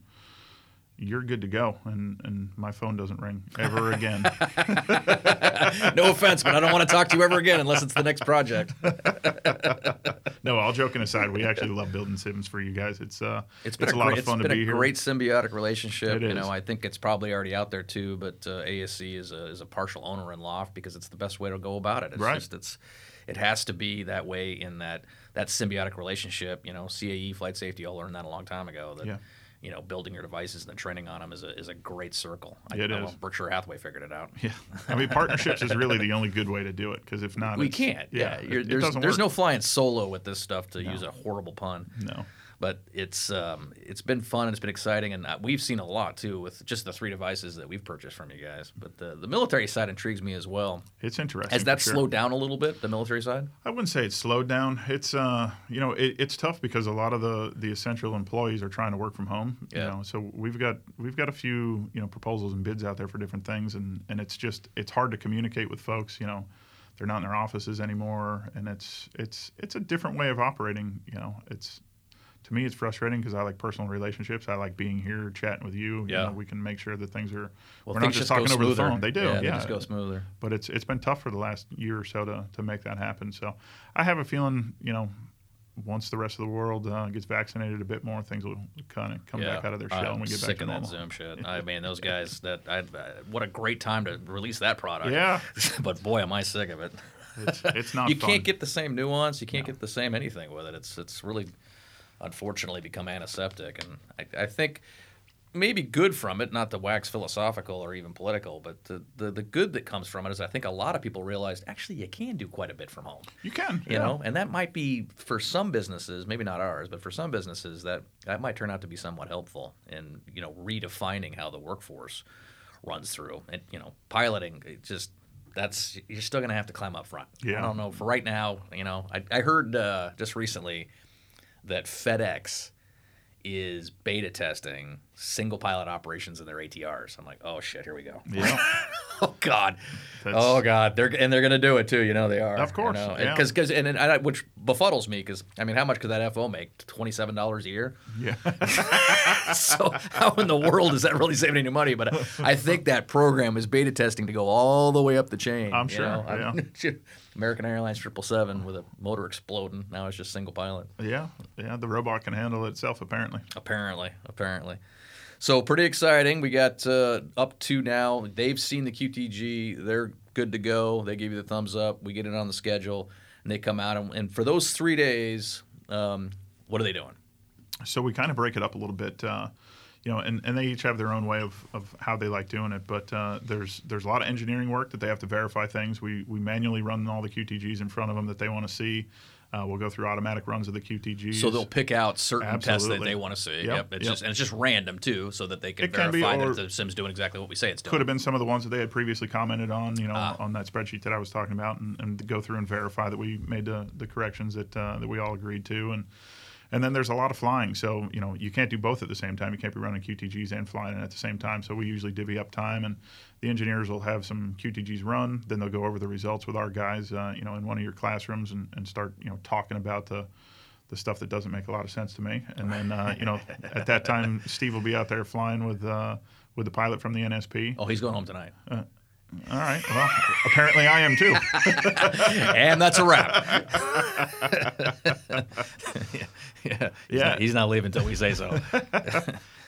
you're good to go, and and my phone doesn't ring ever again. no offense, but I don't want to talk to you ever again unless it's the next project. no, all joking aside, we actually love building sims for you guys. It's uh, It's been a, a, lot great, of fun to be a here. great symbiotic relationship. You know. I think it's probably already out there too. But uh, ASC is a is a partial owner in Loft because it's the best way to go about it. It's Right. just it's it has to be that way in that that symbiotic relationship. You know, CAE flight safety all learned that a long time ago. That Yeah. You know, building your devices and then training on them is a is a great circle. I, Yeah, it I is. know Berkshire Hathaway figured it out. Yeah, I mean partnerships is really the only good way to do it because if not, We can't. Yeah, You're, it there's there's work. no flying solo with this stuff to use a horrible pun. no. But it's um, it's been fun and it's been exciting and uh, we've seen a lot too with just the three devices that we've purchased from you guys but the, the military side intrigues me as well It's interesting. has that sure. slowed down a little bit the military side I wouldn't say it's slowed down. It's uh, you know, it, it's tough because a lot of the the essential employees are trying to work from home. Yeah. You know, so we've got we've got a few you know proposals and bids out there for different things, and and it's just it's hard to communicate with folks. You know, they're not in their offices anymore, and it's it's it's a different way of operating. You know, it's to me it's frustrating because I like personal relationships. I like being here chatting with you. Yeah. You know, we can make sure that things are well we're things not just go talking over the phone. They do. yeah, Yeah, they just go smoother but it's it's been tough for the last year or so to, to make that happen. So I have a feeling, you know, once the rest of the world uh, gets vaccinated a bit more, things will kind of come yeah back out of their shell I'm and we get sick back to of normal. that zoom shit i mean those guys that I, what a great time to release that product Yeah, but boy am i sick of it it's, it's not. you fun. can't get the same nuance. You can't get the same anything with it. It's it's really, unfortunately, become antiseptic, and I, I think maybe good from it. Not to wax philosophical or even political, but the, the the good that comes from it is I think a lot of people realize actually you can do quite a bit from home. You can. You yeah. know, and that might be for some businesses, maybe not ours, but for some businesses that that might turn out to be somewhat helpful in you know redefining how the workforce runs through and you know piloting. It just that's you're still gonna have to climb up front. Yeah. I don't know for right now. You know, I, I heard uh, just recently that FedEx is beta testing single pilot operations in their ATRs. I'm like, oh shit, here we go. Yeah. Oh God. That's- oh God. They're and they're going to do it too. You know they are. Of course, You know? yeah. Because because and, and I, which befuddles me because I mean how much could that FO make? Twenty seven dollars a year. Yeah. so how in the world is that really saving any money? But I think that program is beta testing to go all the way up the chain. I'm sure, know? I'm- American Airlines triple seven with a motor exploding. Now it's just single pilot. yeah. Yeah. The robot can handle it itself, apparently. Apparently, apparently. So pretty exciting. We got uh, up to now. They've seen the QTG. They're good to go. They give you the thumbs up. We get it on the schedule, and they come out. And, and for those three days, um, what are they doing? So we kind of break it up a little bit, uh, you know, and, and they each have their own way of, of how they like doing it. But uh, there's there's a lot of engineering work that they have to verify things. We we manually run all the QTGs in front of them that they want to see. Uh, we'll go through automatic runs of the QTGs. So they'll pick out certain tests that they want to see. Yep, Yep. It's yep. just and it's just random too, so that they can It can be, verify or- that the sim's doing exactly what we say it's doing. could have been some of the ones that they had previously commented on, you know, Ah. on that spreadsheet that I was talking about, and, and go through and verify that we made the, the corrections that uh, that we all agreed to, and and then there's a lot of flying, so you know you can't do both at the same time. You can't be running QTGs and flying at the same time. So we usually divvy up time, and the engineers will have some QTGs run, then they'll go over the results with our guys, uh, you know, in one of your classrooms, and, and start you know talking about the the stuff that doesn't make a lot of sense to me. And then, uh, you know, at that time, Steve will be out there flying with uh, with the pilot from the NSP. oh, he's going home tonight, All right. Well, apparently I am too. and that's a wrap. yeah, yeah. He's Yeah. Not, he's not leaving until we say so.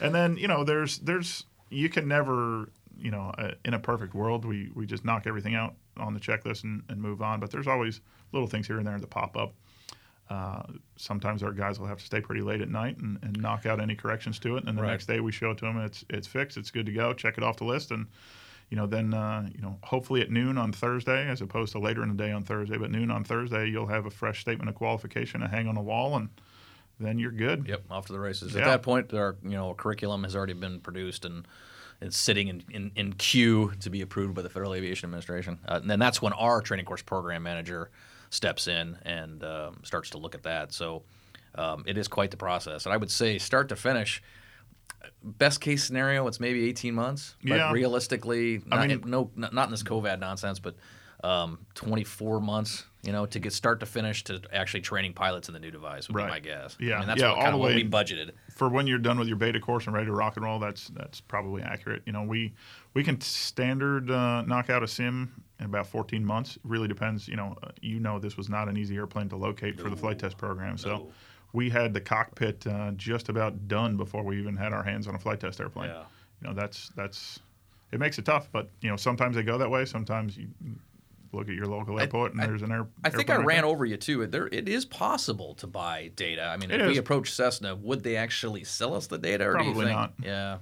And then, you know, there's there's you can never, you know, uh, in a perfect world, we we just knock everything out on the checklist and, and move on. But there's always little things here and there that pop up. Uh, sometimes our guys will have to stay pretty late at night and, and knock out any corrections to it, and the Right. next day we show it to them and it's it's fixed, it's good to go. Check it off the list, and you know then uh, you know hopefully at noon on Thursday, as opposed to later in the day on Thursday, but noon on Thursday you'll have a fresh statement of qualification to hang on the wall, and then you're good. Yep, off to the races. Yeah. At that point, our you know curriculum has already been produced and it's sitting in, in, in queue to be approved by the Federal Aviation Administration. Uh, and then that's when our training course program manager steps in and um, starts to look at that. So um, it is quite the process. And I would say start to finish. Best case scenario, it's maybe 18 months. But Yeah. realistically, I not, mean- no, not in this COVID nonsense, but um, 24 months. You know, to get start to finish to actually training pilots in the new device would Right. be my guess. Yeah. I mean, that's Yeah, what, all the way- we budgeted. for when you're done with your beta course and ready to rock and roll, that's that's probably accurate. You know, we we can standard uh, knock out a sim in about 14 months. It really depends. You know, uh, you know this was not an easy airplane to locate for the flight test program, so No. We had the cockpit uh, just about done before we even had our hands on a flight test airplane. Yeah. You know, that's that's it makes it tough, but you know sometimes they go that way. Sometimes you look at your local airport and I- there's an air. I think I ran over you too. There, it is possible to buy data. I mean, It if we is. approach Cessna, would they actually sell us the data? Or do you Probably think, not. Yeah,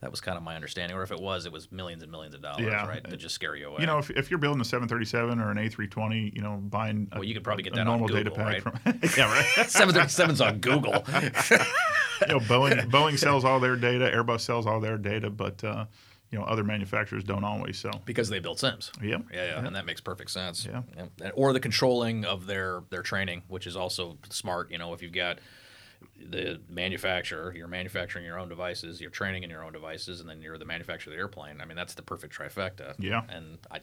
that was kind of my understanding. Or if it was, it was millions and millions of dollars, Yeah. right, to just scare you away. You know, if, if you're building a 737 or an A320, you know, buying a, Well, you could probably get that on normal data pack right? from yeah, right. 737's on Google. you know, Boeing Boeing sells all their data, Airbus sells all their data, but uh, you know, other manufacturers don't always. So, because they built Sims. Yep. Yeah, yeah, and that makes perfect sense. Yeah. And- Or the controlling of their their training, which is also smart. You know, if you've got the manufacturer, you're manufacturing your own devices, you're training in your own devices, and then you're the manufacturer of the airplane. I mean, that's the perfect trifecta. Yeah. And I,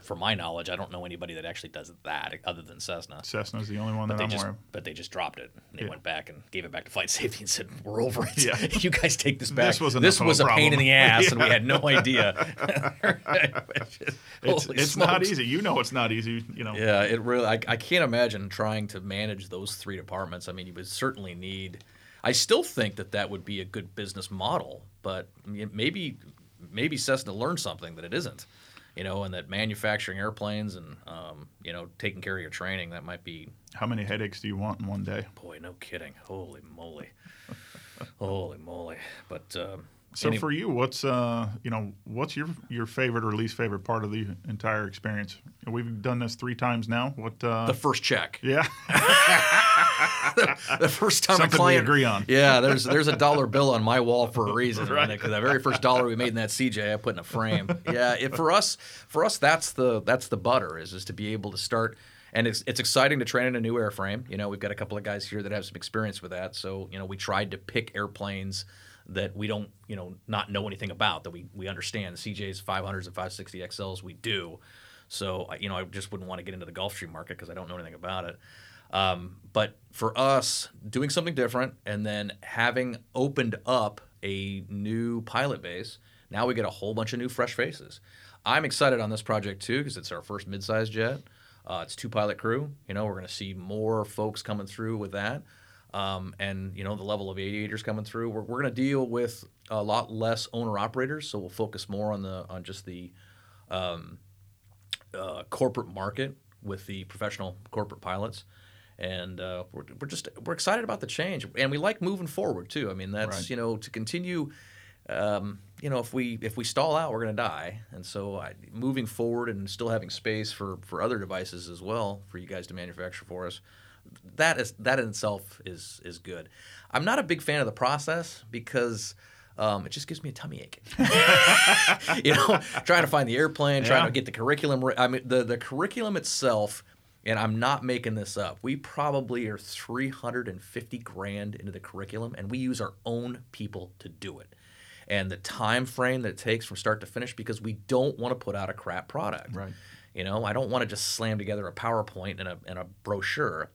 from my knowledge, I don't know anybody that actually does that other than Cessna. Cessna's the only one that They I'm just, aware of. but they just dropped it. And they Yeah. went back and gave it back to flight safety and said, "We're over it. Yeah. you guys take this back. This was this a was a pain in the ass, and we had no idea." It's, it's not easy. You know, it's not easy. You know, Yeah, it really. I, I can't imagine trying to manage those three departments. I mean, you would certainly need. I still think that that would be a good business model, but maybe maybe Cessna learned something that it isn't. You know, and that manufacturing airplanes and um, you know taking care of your training that might be. how many headaches do you want in one day? Boy, no kidding. Holy moly. Holy moly. But um, So any- for you, what's uh, you know, what's your your favorite or least favorite part of the entire experience? We've done this three times now. What? Uh, the first check. yeah, the first time Something a we client agree on. Yeah, there's there's a dollar bill on my wall for a reason. Right. Because the very first dollar we made in that CJ, I put in a frame. Yeah, it, for us, for us, that's the that's the butter is is to be able to start. And it's, it's exciting to train in a new airframe. You know, we've got a couple of guys here that have some experience with that. So, you know, we tried to pick airplanes that we don't, you know, not know anything about that we we understand. CJ's 500s and 560 XLs we do. So you know, I just wouldn't want to get into the Gulfstream market because I don't know anything about it. Um, but for us, doing something different and then having opened up a new pilot base, now we get a whole bunch of new fresh faces. I'm excited on this project too because it's our first midsize jet. Uh, it's two pilot crew. You know, we're going to see more folks coming through with that. Um, and you know the level of aviators coming through. We're, we're going to deal with a lot less owner operators, so we'll focus more on the on just the um, uh, corporate market with the professional corporate pilots and uh, we're, we're just we're excited about the change, and we like moving forward too. I mean, that's Right. you know to continue. Um, you know, if we if we stall out, we're going to die, and so I, moving forward and still having space for for other devices as well for you guys to manufacture for us. That is that in itself is is good. I'm not a big fan of the process because. Um, it just gives me a tummy ache. you know, trying to find the airplane, trying Yeah. to get the curriculum. I mean, the the curriculum itself, and I'm not making this up. We probably are 350 grand into the curriculum, and we use our own people to do it. And the time frame that it takes from start to finish, because we don't want to put out a crap product. Right. You know, I don't want to just slam together a PowerPoint and a, and a brochure.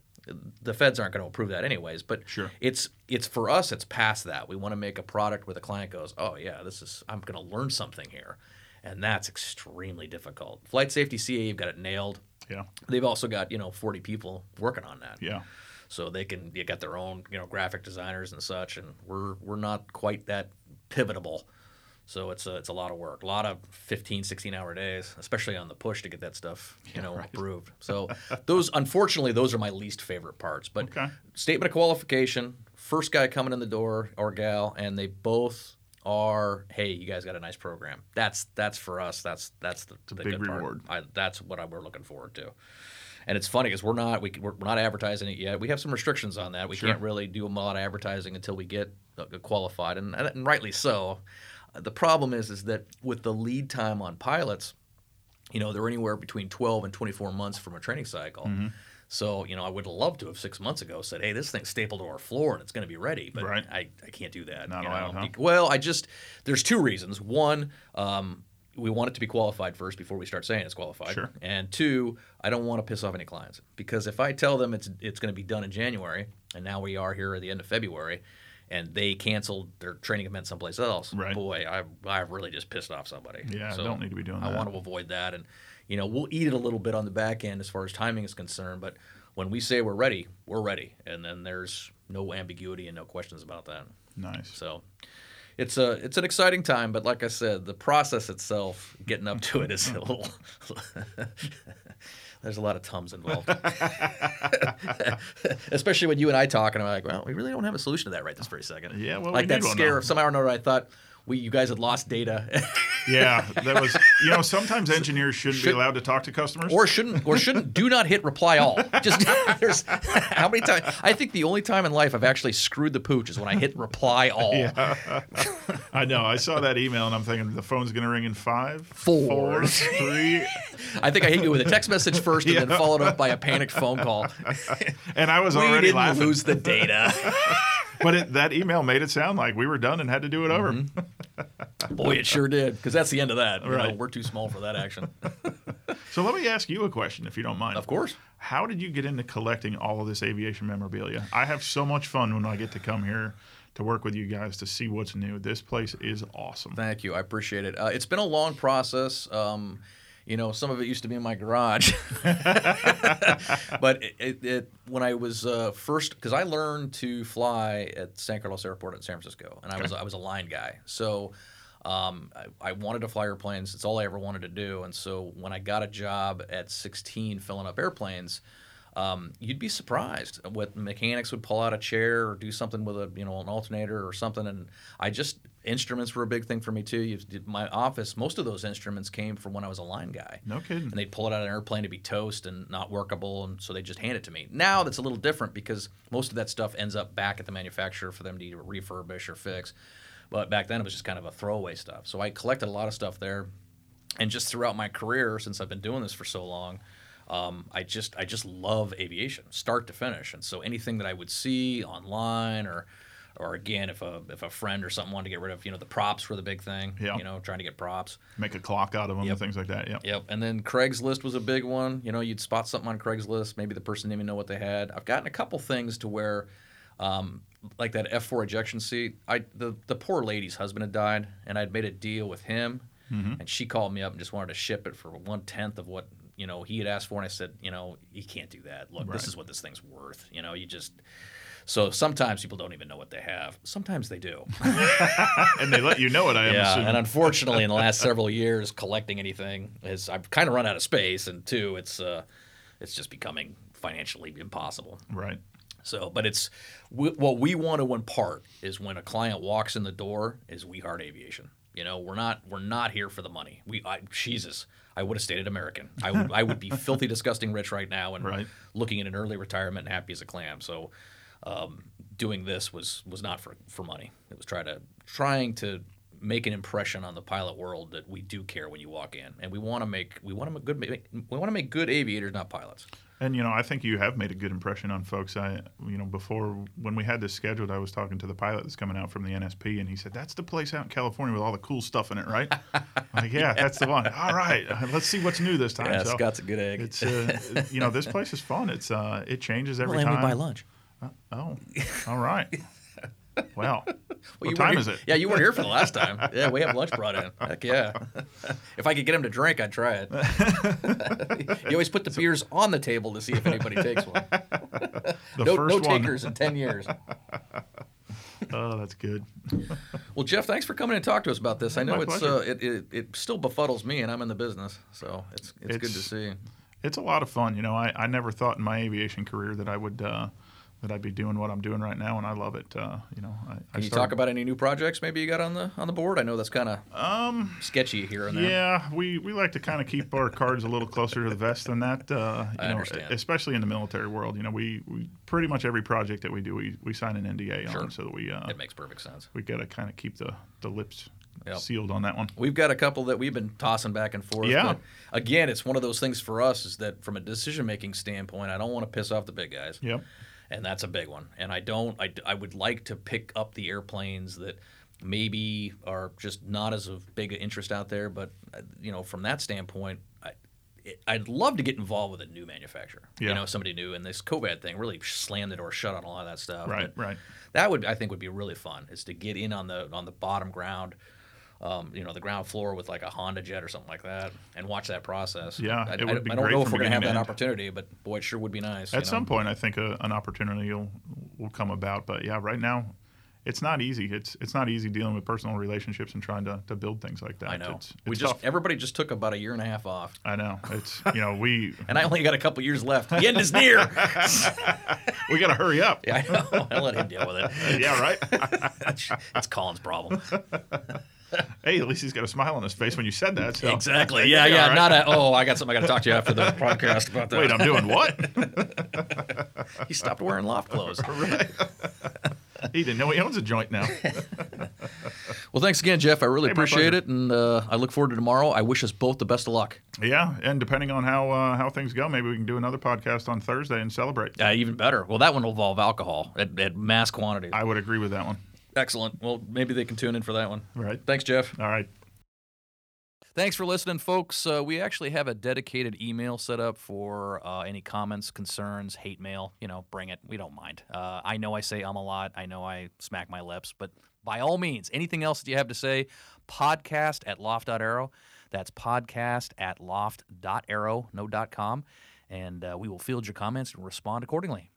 The feds aren't going to approve that anyways. But Sure. it's it's for us. It's past that. We want to make a product where the client goes, "Oh yeah, this is I'm going to learn something here," and that's extremely difficult. Flight Safety CAE, you've got it nailed. Yeah. They've also got you know 40 people working on that. Yeah. So they can you got their own you know graphic designers and such, and we're we're not quite that pivotable. So it's a it's a lot of work, a lot of 15, 16 hour days, especially on the push to get that stuff you know approved. So those unfortunately those are my least favorite parts. But Okay. statement of qualification, first guy coming in the door or gal, and they both are hey you guys got a nice program. That's that's for us. That's that's the, the big good part. reward. I, that's what I, we're looking forward to. And it's funny because we're not we, we're not advertising it yet. We have some restrictions on that. We Sure. can't really do a lot of advertising until we get uh, qualified, and, and rightly so. Uh, The problem is is that with the lead time on pilots, you know, they're anywhere between 12 and 24 months from a training cycle. Mm-hmm. So, you know, I would have loved to have six months ago said, hey, this thing's stapled to our floor and it's going to be ready. But Right. I, I can't do that. Not allowed, huh? Well, I just, there's two reasons. One, um, we want it to be qualified first before we start saying it's qualified. Sure. And two, I don't want to piss off any clients because if I tell them it's it's going to be done in January, and now we are here at the end of February, and they canceled their training event someplace else, Right. boy, I I've really just pissed off somebody. Yeah, so don't need to be doing I that. I want to avoid that, and you know we'll eat it a little bit on the back end as far as timing is concerned, but when we say we're ready, we're ready, and then there's no ambiguity and no questions about that. Nice. So it's a it's an exciting time, but like I said, the process itself, getting up to it, is a little. There's a lot of tums involved, especially when you and I talk, and I'm like, "Well, we really don't have a solution to that right this very second. Yeah, well, we like that need scare of somehow or another. I thought we you guys had lost data, Yeah, that was. You know, sometimes engineers shouldn't be allowed to talk to customers. or shouldn't or shouldn't do not hit reply all. Just there's how many times? I think the only time in life I've actually screwed the pooch is when I hit reply all. Yeah, I know. I saw that email and I'm thinking the phone's going to ring in five, Four. four, three. I think I hit you with a text message first, and then followed up by a panicked phone call. And I was We already didn't laughing. lose the data. But it, that email made it sound like we were done and had to do it over. Mm-hmm. Boy, it sure did. Because that's the end of that. You know, Right. we're too small for that action. So let me ask you a question, if you don't mind. Of course. How did you get into collecting all of this aviation memorabilia? I have so much fun when I get to come here to work with you guys to see what's new. This place is awesome. Thank you. I appreciate it. Uh, it's been a long process. Um, you know, some of it used to be in my garage, but it, it, it when I was uh, first because I learned to fly at San Carlos Airport in San Francisco, and I was I was a line guy, so. Um, I, I wanted to fly airplanes. It's all I ever wanted to do. And so when I got a job at 16 filling up airplanes, um, you'd be surprised what mechanics would pull out a chair or do something with a you know an alternator or something. And I just instruments were a big thing for me too. You, my office, most of those instruments came from when I was a line guy. No kidding. And they'd pull it out of an airplane to be toast and not workable, and so they just hand it to me. Now that's a little different because most of that stuff ends up back at the manufacturer for them to either refurbish or fix. But back then it was just kind of a throwaway stuff. So I collected a lot of stuff there, and just throughout my career, since I've been doing this for so long, um, I just I just love aviation, start to finish. And so anything that I would see online or or again, if a if a friend or something wanted to get rid of, you know, the props were the big thing. Yeah. You know, trying to get props. Make a clock out of them Yep. and things like that. Yeah. Yep. And then Craigslist was a big one. You know, you'd spot something on Craigslist. Maybe the person didn't even know what they had. I've gotten a couple things to where, um, like that F4 ejection seat. I the the poor lady's husband had died, and I'd made a deal with him, and she called me up and just wanted to ship it for one tenth of what you know he had asked for, and I said, you know, you can't do that. Look, Right. this is what this thing's worth. You know, you just. So sometimes people don't even know what they have. Sometimes they do. And they let you know it. I am Yeah, assuming. and unfortunately, in the last several years, collecting anything is I've kind of run out of space, and two, it's uh, it's just becoming financially impossible. right. So, but it's w- what we want to impart is when a client walks in the door is We Heart Aviation. You know, we're not we're not here for the money. We I, Jesus, I would have stayed at American. I would I would be filthy, disgusting rich right now and Right. looking at an early retirement and happy as a clam. So, um, doing this was was not for for money. It was try to trying to make an impression on the pilot world that we do care when you walk in, and we want to make we want to make good we want to make good aviators, not pilots. And you know, I think you have made a good impression on folks. I, you know, before when we had this scheduled, I was talking to the pilot that's coming out from the NSP, and he said, "That's the place out in California with all the cool stuff in it, right?" I'm like, yeah, that's the one. All right, uh, let's see what's new this time. Yeah, So Scott's a good egg. It's, uh, you know, this place is fun. It's, uh, it changes every well, and we buy time. lunch. Oh, all right. Well, Well, what time is it? Yeah, you weren't here for the last time. Yeah, we have lunch brought in. Heck yeah. if I could get him to drink, I'd try it. you always put the beers on the table to see if anybody takes one. No no takers in 10 years. Oh, that's good. Well, Jeff, thanks for coming and talk to us about this. I know My it's uh, it, it, it still befuddles me, and I'm in the business, so it's it's, good to It's- see. It's a lot of fun. You know, I, I never thought in my aviation career that I would uh, that I'd be doing what I'm doing right now, and I love it. Uh, you know, I, I Can you talk about any new projects maybe you got on the on the board? I know that's kind of Um, sketchy here and there. yeah, we, we like to kind of keep our cards a little closer to the vest than that. Uh, you I know, understand. especially in the military world. You know, we, we pretty much every project that we do, we, we sign an NDA Sure. on, so that we uh, It makes perfect sense. we got to kind of keep the the lips Yep. sealed on that one. We've got a couple that we've been tossing back and forth. Yeah. Again, it's one of those things for us is that from a decision making standpoint, I don't want to piss off the big guys. Yep. And that's a big one. And I don't, I, I would like to pick up the airplanes that maybe are just not as of big interest out there. But, uh, you know, from that standpoint, I, I'd love to get involved with a new manufacturer. Yeah. You know, somebody new. And this COVID thing really slammed the door shut on a lot of that stuff. Right. But Right. that would I think would be really fun is to get in on the on the bottom ground, um, you know, the ground floor with like a Honda Jet or something like that, and watch that process. Yeah, I, it I- be I don't know if we're gonna have that end. opportunity, but boy, it sure would be nice. At you know? some point, I think a, an opportunity will will come about. But yeah, right now, it's not easy. It's it's not easy dealing with personal relationships and trying to, to build things like that. I know. It's, we just tough. everybody just took about a year and a half off, I know. It's you know we and I only got a couple years left. The end is near. we got to hurry up. yeah, I know. I'll let him deal with it. yeah, right. it's Colin's problem. hey, at least he's got a smile on his face when you said that. So. Exactly. Yeah, yeah. right. Not a. Oh, I got something I got to talk to you after the podcast about that. Wait, I'm doing what? he stopped wearing loft clothes. right. he didn't know he owns a joint now. Well, thanks again, Jeff. I really Hey, appreciate it, and uh, I look forward to tomorrow. I wish us both the best of luck. yeah, and depending on how uh, how things go, maybe we can do another podcast on Thursday and celebrate. Uh, even better. Well, that one will involve alcohol at, at mass quantities. I would agree with that one. Excellent. Well, maybe they can tune in for that one. All right. Thanks, Jeff. All right. Thanks for listening, folks. Uh, we actually have a dedicated email set up for uh, any comments, concerns, hate mail. You know, bring it. We don't mind. Uh, I know I say um a lot. I know I smack my lips, but by all means, anything else that you have to say, podcast at loft.aero. That's podcast at loft.aero, no dot com. And uh, we will field your comments and respond accordingly.